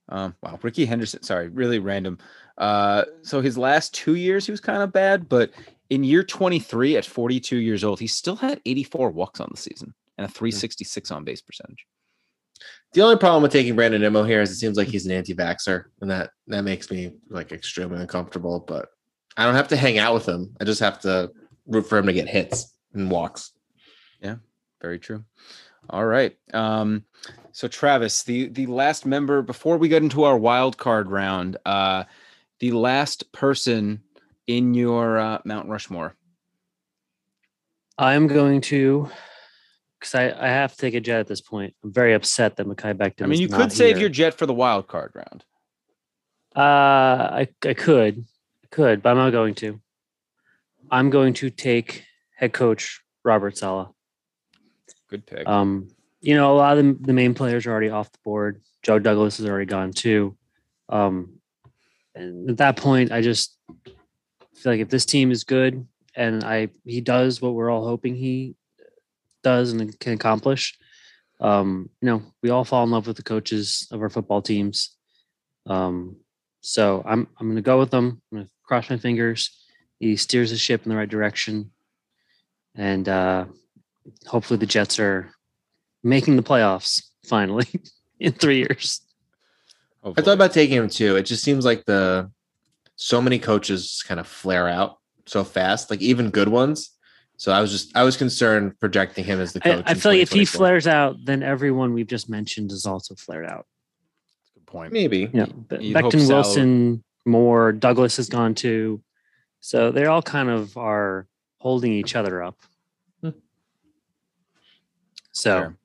Um, wow, Rickey Henderson. Sorry, really random. Uh, so his last two years he was kind of bad, but in year 23 at 42 years old, he still had 84 walks on the season and a 366 on base percentage. The only problem with taking Brandon Nimmo here is it seems like he's an anti-vaxxer, and that that makes me like extremely uncomfortable. But I don't have to hang out with him. I just have to root for him to get hits and walks. Yeah, very true. All right. Um, so Travis, the the last member before we get into our wild card round, uh, the last person in your uh, Mount Rushmore. I'm going to, because I, I have to take a jet at this point. I'm very upset that Mekhi Becton. I mean, you could save here. your jet for the wild card round. Uh, I I could, I could, but I'm not going to. I'm going to take head coach Robert Saleh. Good pick. Um, you know, a lot of the, the main players are already off the board. Joe Douglas has already gone too. Um, and at that point, I just feel like if this team is good and I he does what we're all hoping he does and can accomplish, um, you know, we all fall in love with the coaches of our football teams. Um, so I'm I'm gonna go with them. I'm gonna cross my fingers. He steers the ship in the right direction, and uh, hopefully the Jets are making the playoffs finally in three years. I thought about taking him too. It just seems like the so many coaches kind of flare out so fast, like even good ones. So I was just I was concerned projecting him as the coach. I, I feel like if he flares out, then everyone we've just mentioned is also flared out. That's a Good point. maybe. You know, Be- You'd Becton Wilson, Moore, Douglas has gone too. So they all kind of are holding each other up. Hmm. So Fair.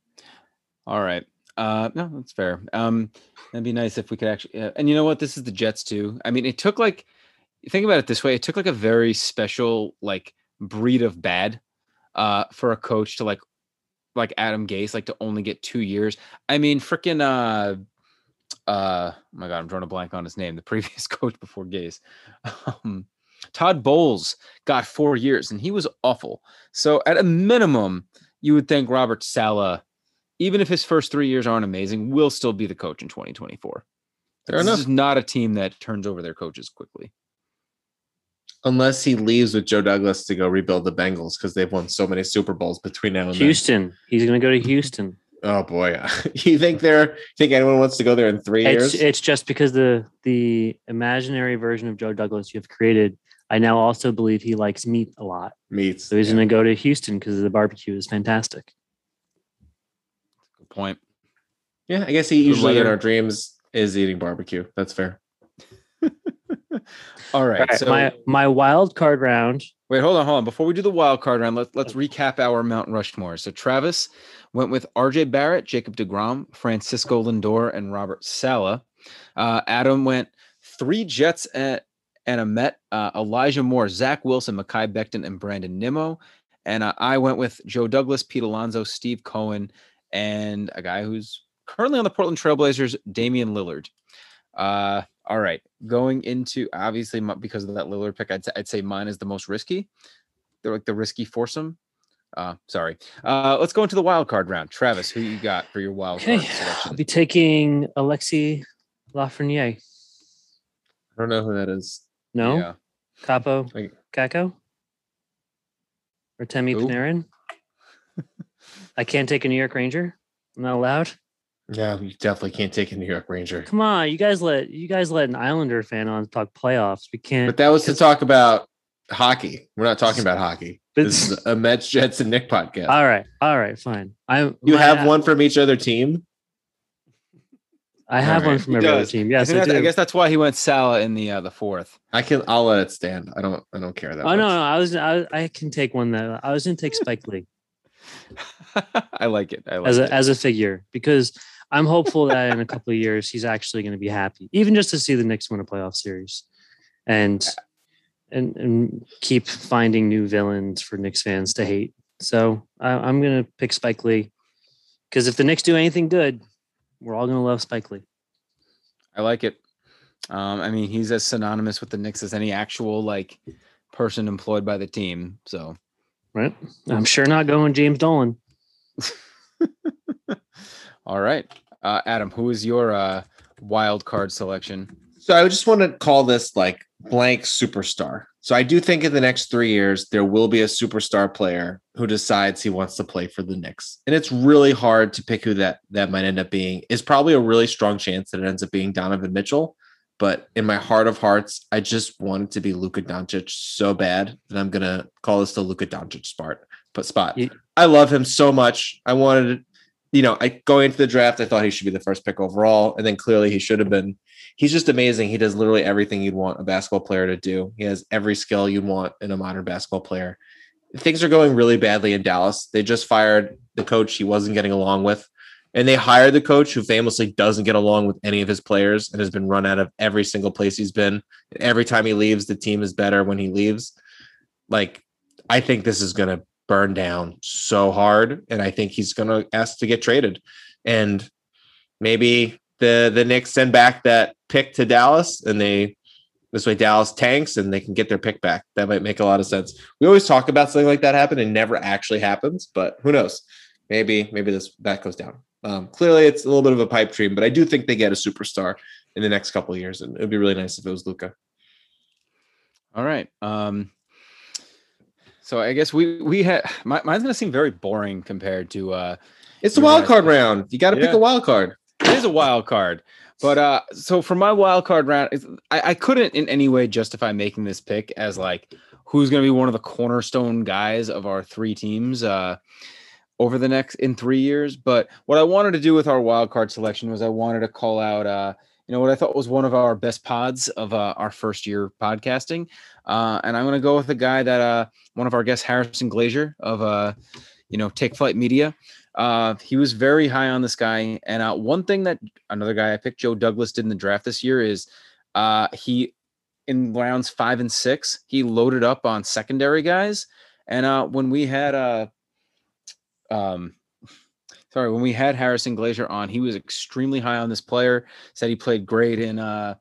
All right. Uh, no, that's fair. Um, that'd be nice if we could actually. Uh, and you know what? This is the Jets too. I mean, it took like, think about it this way: it took like a very special like breed of bad, uh, for a coach to like, like Adam Gase, like to only get two years. I mean, freaking uh, uh, oh my God, I'm drawing a blank on his name. The previous coach before Gase, um, Todd Bowles got four years, and he was awful. So at a minimum, you would think Robert Saleh even if his first three years aren't amazing, will still be the coach in 2024. Fair this enough. is not a team that turns over their coaches quickly. unless he leaves with Joe Douglas to go rebuild the Bengals because they've won so many Super Bowls between now and Houston. He's going to go to Houston. Then. Oh boy, you think they're think anyone wants to go there in three It's years? it's just because the the imaginary version of Joe Douglas you have created. I now also believe he likes meat a lot, Meets. so he's yeah. going to go to Houston because the barbecue is fantastic. Good point. Yeah, I guess he usually in our dreams is eating barbecue. That's fair. All right. All right, so my my wild card round. wait, hold on, hold on. Before we do the wild card round, let's let's recap our Mount Rushmore. So Travis went with R.J. Barrett, Jacob deGrom, Francisco Lindor, and Robert Saleh. Uh, Adam went three Jets at, and a Met, uh, Elijah Moore, Zach Wilson, Mekhi Becton, and Brandon Nimmo. And uh, I went with Joe Douglas, Pete Alonso, Steve Cohen, and a guy who's currently on the Portland Trailblazers, Damian Lillard. Uh, all right, going into obviously because of that Lillard pick, I'd, s- I'd say mine is the most risky. They're like the risky foursome. Uh, sorry. Uh, let's go into the wild card round. Travis, who you got for your wild Okay, card I'll be taking Alexi Lafreniere. I don't know who that is. No, Yeah. Kaapo Like- Kakko or Temi Who? Panarin. I can't take a New York Ranger. I'm not allowed. Yeah, you definitely can't take a New York Ranger. Come on, you guys let you guys let an Islander fan on talk playoffs. We can't. But that was to talk about hockey. We're not talking about hockey. This is a Mets, Jets, and Nick podcast. all right, all right, fine. I you my- have one from each other team. I have All one from He every other team. I, Yes, think I, that's- I guess that's why he went Saleh in the uh, the fourth. I can. I'll let it stand. I don't. I don't care that Oh much. no, no, I was I, I can take one that I was going to take Spike Lee I like it. I like as it. a as a figure because I'm hopeful that in a couple of years he's actually going to be happy, even just to see the Knicks win a playoff series, and and and keep finding new villains for Knicks fans to hate. So I, I'm going to pick Spike Lee because if the Knicks do anything good, we're all going to love Spike Lee. I like it. Um, I mean, he's as synonymous with the Knicks as any actual like person employed by the team. So Right? I'm sure not going James Dolan. all right. Uh, Adam, who is your uh, wild card selection? So I just want to call this like blank superstar. So I do think in the next three years there will be a superstar player who decides he wants to play for the Knicks, and it's really hard to pick who that that might end up being. It's probably a really strong chance that it ends up being Donovan Mitchell. But in my heart of hearts, I just want it to be Luka Doncic so bad that I'm gonna call this the Luka Doncic spot. But spot. You- I love him so much. I wanted, you know, I going into the draft, I thought he should be the first pick overall, and then clearly he should have been he's just amazing. He does literally everything you'd want a basketball player to do. He has every skill you'd want in a modern basketball player. Things are going really badly in Dallas. They just fired the coach he wasn't getting along with, and they hired the coach who famously doesn't get along with any of his players and has been run out of every single place he's been. Every time he leaves, the team is better when he leaves. Like, I think this is going to burn down so hard, and I think he's going to ask to get traded. And maybe the the Knicks send back that pick to Dallas, and they this way Dallas tanks and they can get their pick back. That might make a lot of sense. We always talk about something like that happen and never actually happens, but who knows? Maybe maybe this that goes down. Um, clearly, it's a little bit of a pipe dream, but I do think they get a superstar in the next couple years, and it would be really nice if it was Luka. All right. Um, so I guess we we had my, mine's gonna seem very boring compared to uh, It's the wild card round. You got to pick a wild card. it is a wild card. But uh, so for my wild card round, I, I couldn't in any way justify making this pick as like who's going to be one of the cornerstone guys of our three teams uh, over the next in three years. But what I wanted to do with our wild card selection was I wanted to call out, uh, you know, what I thought was one of our best pods of uh, our first year podcasting, uh, and I'm going to go with a guy that uh, one of our guests, Harrison Glazier of, uh, you know, Take Flight Media. Uh, he was very high on this guy. And uh, one thing that another guy I picked, Joe Douglas, did in the draft this year is he, in rounds five and six, he loaded up on secondary guys. And when we had, um, sorry, when we had Harrison Glazier on, he was extremely high on this player, said he played great in uh,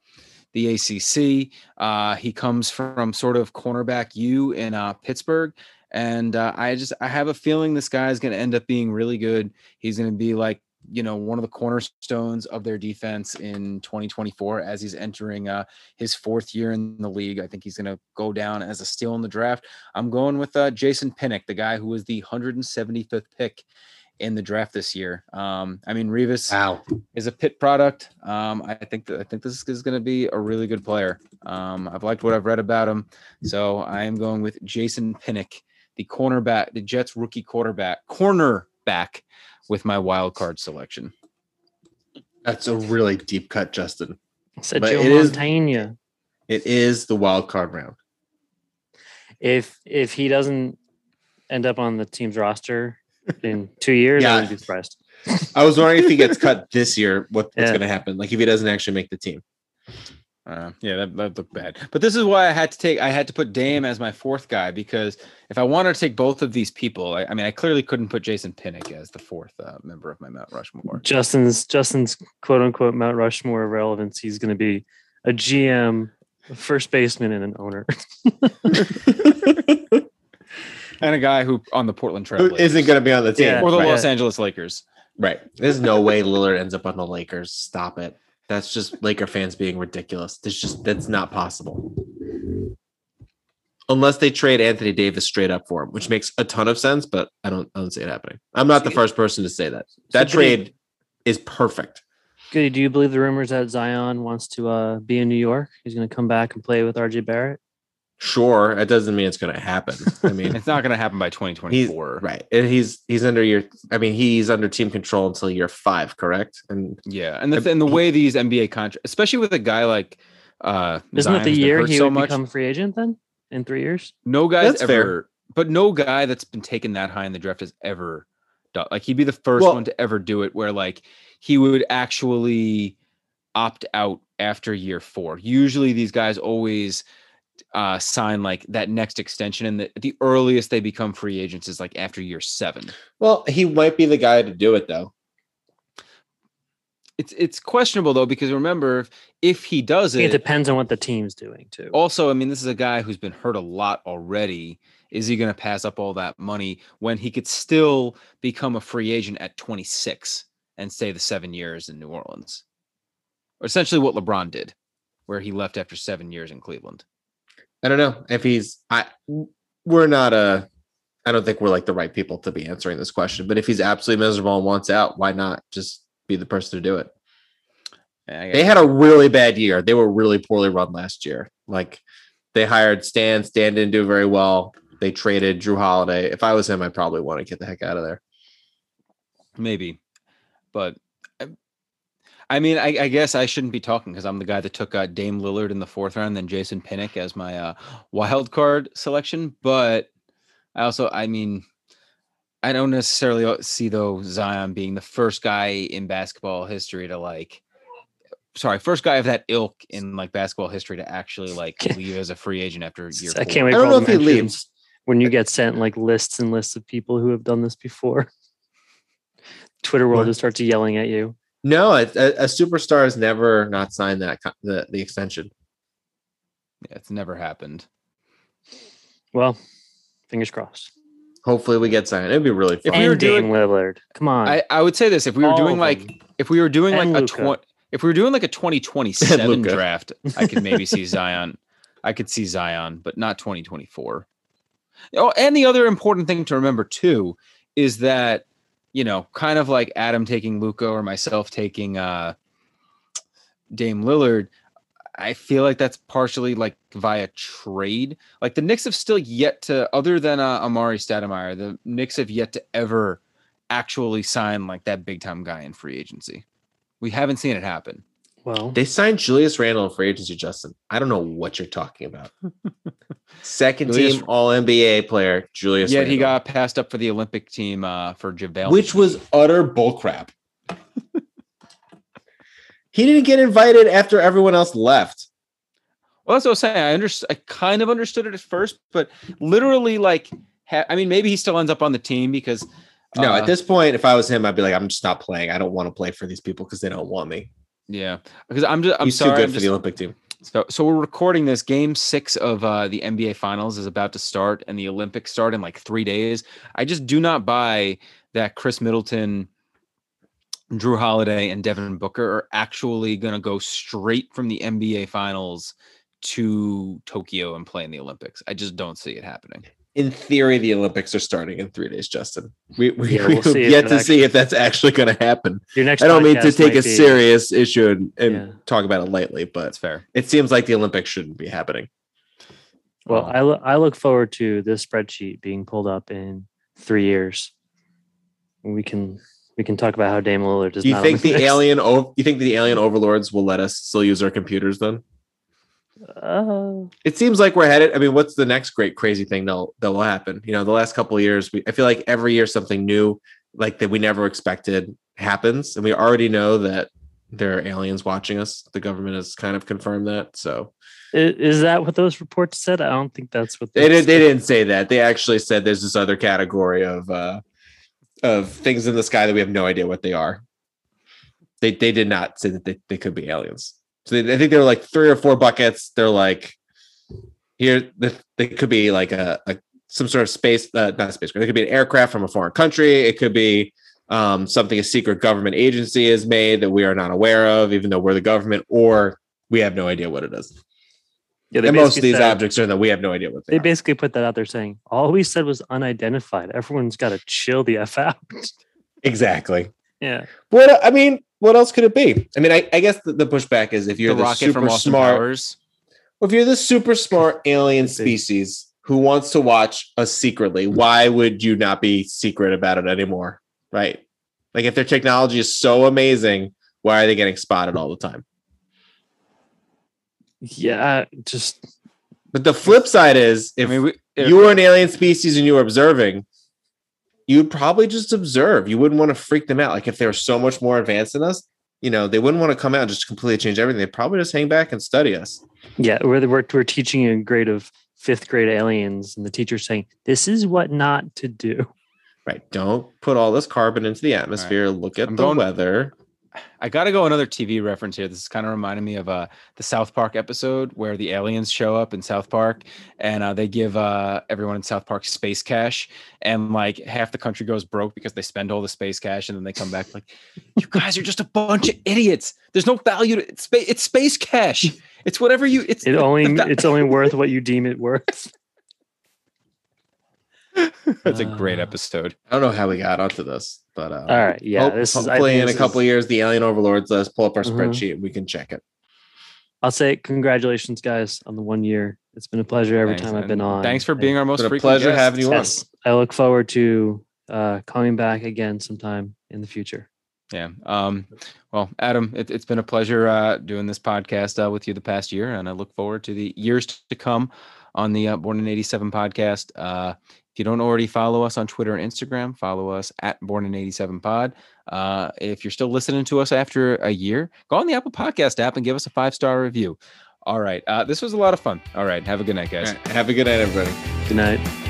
the ACC. Uh, he comes from sort of cornerback U in uh, Pittsburgh. And uh, I just I have a feeling this guy is going to end up being really good. He's going to be like you know, one of the cornerstones of their defense in 2024 as he's entering uh, his fourth year in the league. I think he's going to go down as a steal in the draft. I'm going with uh, Jason Pinnock, the guy who was the 175th pick in the draft this year. Um, I mean, Revis Wow. is a pit product. Um, I think that I think this is going to be a really good player. Um, I've liked what I've read about him, so I am going with Jason Pinnock, the cornerback, the Jets rookie quarterback, cornerback, with my wild card selection. That's a really deep cut, Justin. Said But Joe it is- Montana. It is the wild card round. If if he doesn't end up on the team's roster in two years, Yeah. I wouldn't be surprised. I was wondering if he gets cut this year, what, what's Yeah. going to happen? Like if he doesn't actually make the team. Uh, yeah, that, that looked bad. But this is why I had to take I had to put Dame as my fourth guy because if I wanted to take both of these people, I, I mean, I clearly couldn't put Jason Pinnock as the fourth uh, member of my Mount Rushmore. Justin's Justin's quote unquote Mount Rushmore relevance. He's going to be a GM, a first baseman, and an owner. and a guy who on the Portland Trail Blazers. isn't going to be on the team. Yeah. or the right. Los Angeles Lakers. Right. There's no way Lillard ends up on the Lakers. Stop it. That's just Laker fans being ridiculous. There's just that's not possible. Unless they trade Anthony Davis straight up for him, which makes a ton of sense, but I don't I don't see it happening. I'm not the first person to say that. That So do you- trade is perfect. Goody, do you believe the rumors that Zion wants to uh, be in New York? He's going to come back and play with RJ Barrett. Sure, it doesn't mean it's going to happen. I mean, It's not going to happen by 2024. right. And he's he's under your I mean, he's under team control until year 5, correct? And Yeah, and the, and the way these NBA contracts, especially with a guy like uh, Isn't Zion it the year he so would much, become a free agent then in three years? no guy's That's ever, fair. but no guy that's been taken that high in the draft has ever done. Like he'd be the first Well- one to ever do it, where like he would actually opt out after year four. Usually, these guys always uh sign like that next extension and the, the earliest they become free agents is like after year seven well, he might be the guy to do it though. it's it's questionable though because remember if, if he does It it depends on what the team's doing too. also i mean this is a guy who's been hurt a lot already is he going to pass up all that money when he could still become a free agent at 26 and stay the seven years in new orleans or essentially what lebron did where he left after seven years in cleveland I don't know if he's I we're not a I don't think we're like the right people to be answering this question, but if he's absolutely miserable and wants out, why not just be the person to do it? They had a really bad year. They were really poorly run last year. Like they hired Stan, Stan didn't do very well. They traded Jrue Holiday. If I was him, I'd probably want to get the heck out of there. maybe but I- I mean, I, I guess I shouldn't be talking because I'm the guy that took uh, Dame Lillard in the fourth round, then Jason Pinnock as my uh, wild card selection. But I also, I mean, I don't necessarily see though Zion being the first guy in basketball history to like, sorry, first guy of that ilk in like basketball history to actually like leave as a free agent after year. I four. can't wait I for don't know if he leaves. when you get sent like lists and lists of people who have done this before. Twitter world What? just starts yelling at you. No, a, a a superstar has never not signed that the, the extension. Yeah, it's never happened. Well, fingers crossed. Hopefully we get signed. It'd be really If fun. we were and Dame doing- Lillard. Come on. I, I would say this if we were All doing like them. if we were doing like And a twenty if we were doing like a 2027 draft, I could maybe see Zion. I could see Zion, but not 2024. Oh, and the other important thing to remember too is that you know, kind of like Adam taking Luka or myself taking uh Dame Lillard, I feel like that's partially like via trade. Like the Knicks have still yet to, other than uh, Amar'e Stoudemire, the Knicks have yet to ever actually sign like that big time guy in free agency. We haven't seen it happen. Well, They signed Julius Randle for agency, Justin. I don't know what you're talking about. Second Julius- team All NBA player, Julius. Yet he got passed up for the Olympic team uh, for JaVale. which was utter bullcrap. he didn't get invited after everyone else left. Well, that's what I was saying. I under, I kind of understood it at first, but literally, like, ha- I mean, maybe he still ends up on the team because No, uh, at this point, if I was him, I'd be like, I'm just not playing. I don't want to play for these people because they don't want me. Yeah, because I'm just I'm He's sorry. too good I'm for just- the Olympic team. so so we're recording this. Game six of uh, the NBA Finals is about to start, and the Olympics start in like three days. I just do not buy that Khris Middleton Jrue Holiday and Devin Booker are actually going to go straight from the NBA Finals to Tokyo and play in the Olympics. I just don't see it happening. In theory, the Olympics are starting in three days, Justin. We we, Yeah, we we'll see if yet it to see if that's actually going to happen. Your next I don't mean to take a be- serious issue and, and Yeah. talk about it lightly, but it's fair. it seems like the Olympics shouldn't be happening. Well, I, lo- I look forward to this spreadsheet being pulled up in three years. We can we can talk about how Dame Lillard does. Do you not think the mix. alien? O- you think the alien overlords will let us still use our computers then? Uh, It seems like we're headed. I mean, what's the next great crazy thing that that will happen? You know, the last couple of years, we I feel like every year something new, like that we never expected, happens, and we already know that there are aliens watching us. The government has kind of confirmed that. So is that what those reports said? I don't think that's what they did, they didn't say that. They actually said there's this other category of uh of things in the sky that we have no idea what they are. They they did not say that they, they could be aliens. So they, I think there were like three or four buckets. They're like here. They could be like a, a some sort of space, uh, not a spacecraft. It could be an aircraft from a foreign country. It could be um, something a secret government agency has made that we are not aware of, even though we're the government, or we have no idea what it is. Yeah, And most of these said- objects are that we have no idea what they, They are. basically put that out there saying all we said was unidentified. Everyone's got to chill the f out. exactly. Yeah, What I mean, what else could it be? I mean, I, I guess the, the pushback is if you're the the, rocket super from Austin smart, Powers. if you're the super smart alien species who wants to watch us secretly, why would you not be secret about it anymore? Right? Like if their technology is so amazing, why are they getting spotted all the time? yeah. Just But the flip side is if I mean, we, if- you were an alien species and you were observing, you'd probably just observe. You wouldn't want to freak them out. Like if they were so much more advanced than us, you know, they wouldn't want to come out and just completely change everything. They'd probably just hang back and study us. yeah, we're we're, we're teaching a grade of fifth grade aliens, and the teacher's saying this is what not to do. Right. Don't put all this carbon into the atmosphere. Look at I'm the going- weather. I got to go another TV reference here. This is kind of reminding me of uh, the South Park episode where the aliens show up in South Park and uh, they give uh, everyone in South Park space cash, and like half the country goes broke because they spend all the space cash, and then they come back like, "You guys are just a bunch of idiots. There's no value to it's space. It's space cash. It's whatever you. It's It only it's only worth what you deem it worth. That's a great Uh, episode. I don't know how we got onto this, but uh, All right, yeah, hope- this is. Hopefully think in a couple is- of years, the alien overlords let us pull up our Mhm. spreadsheet and we can check it. I'll say congratulations, guys, on the one year. It's been a pleasure every Thanks, time I've been on. Thanks for being our most been a pleasure guest. having you on. Yes, I look forward to uh, coming back again sometime in the future. Yeah. Um, well, Adam, it, it's been a pleasure uh, doing this podcast uh, with you the past year, and I look forward to the years to come on the uh, Born in 87 podcast. If you don't already follow us on Twitter and Instagram, follow us at Born in 87 Pod. Uh, if you're still listening to us after a year, go on the Apple Podcast app and give us a five star review. All right. Uh, this was a lot of fun. All right. Have a good night, guys. All right, have a good night, everybody. Good night.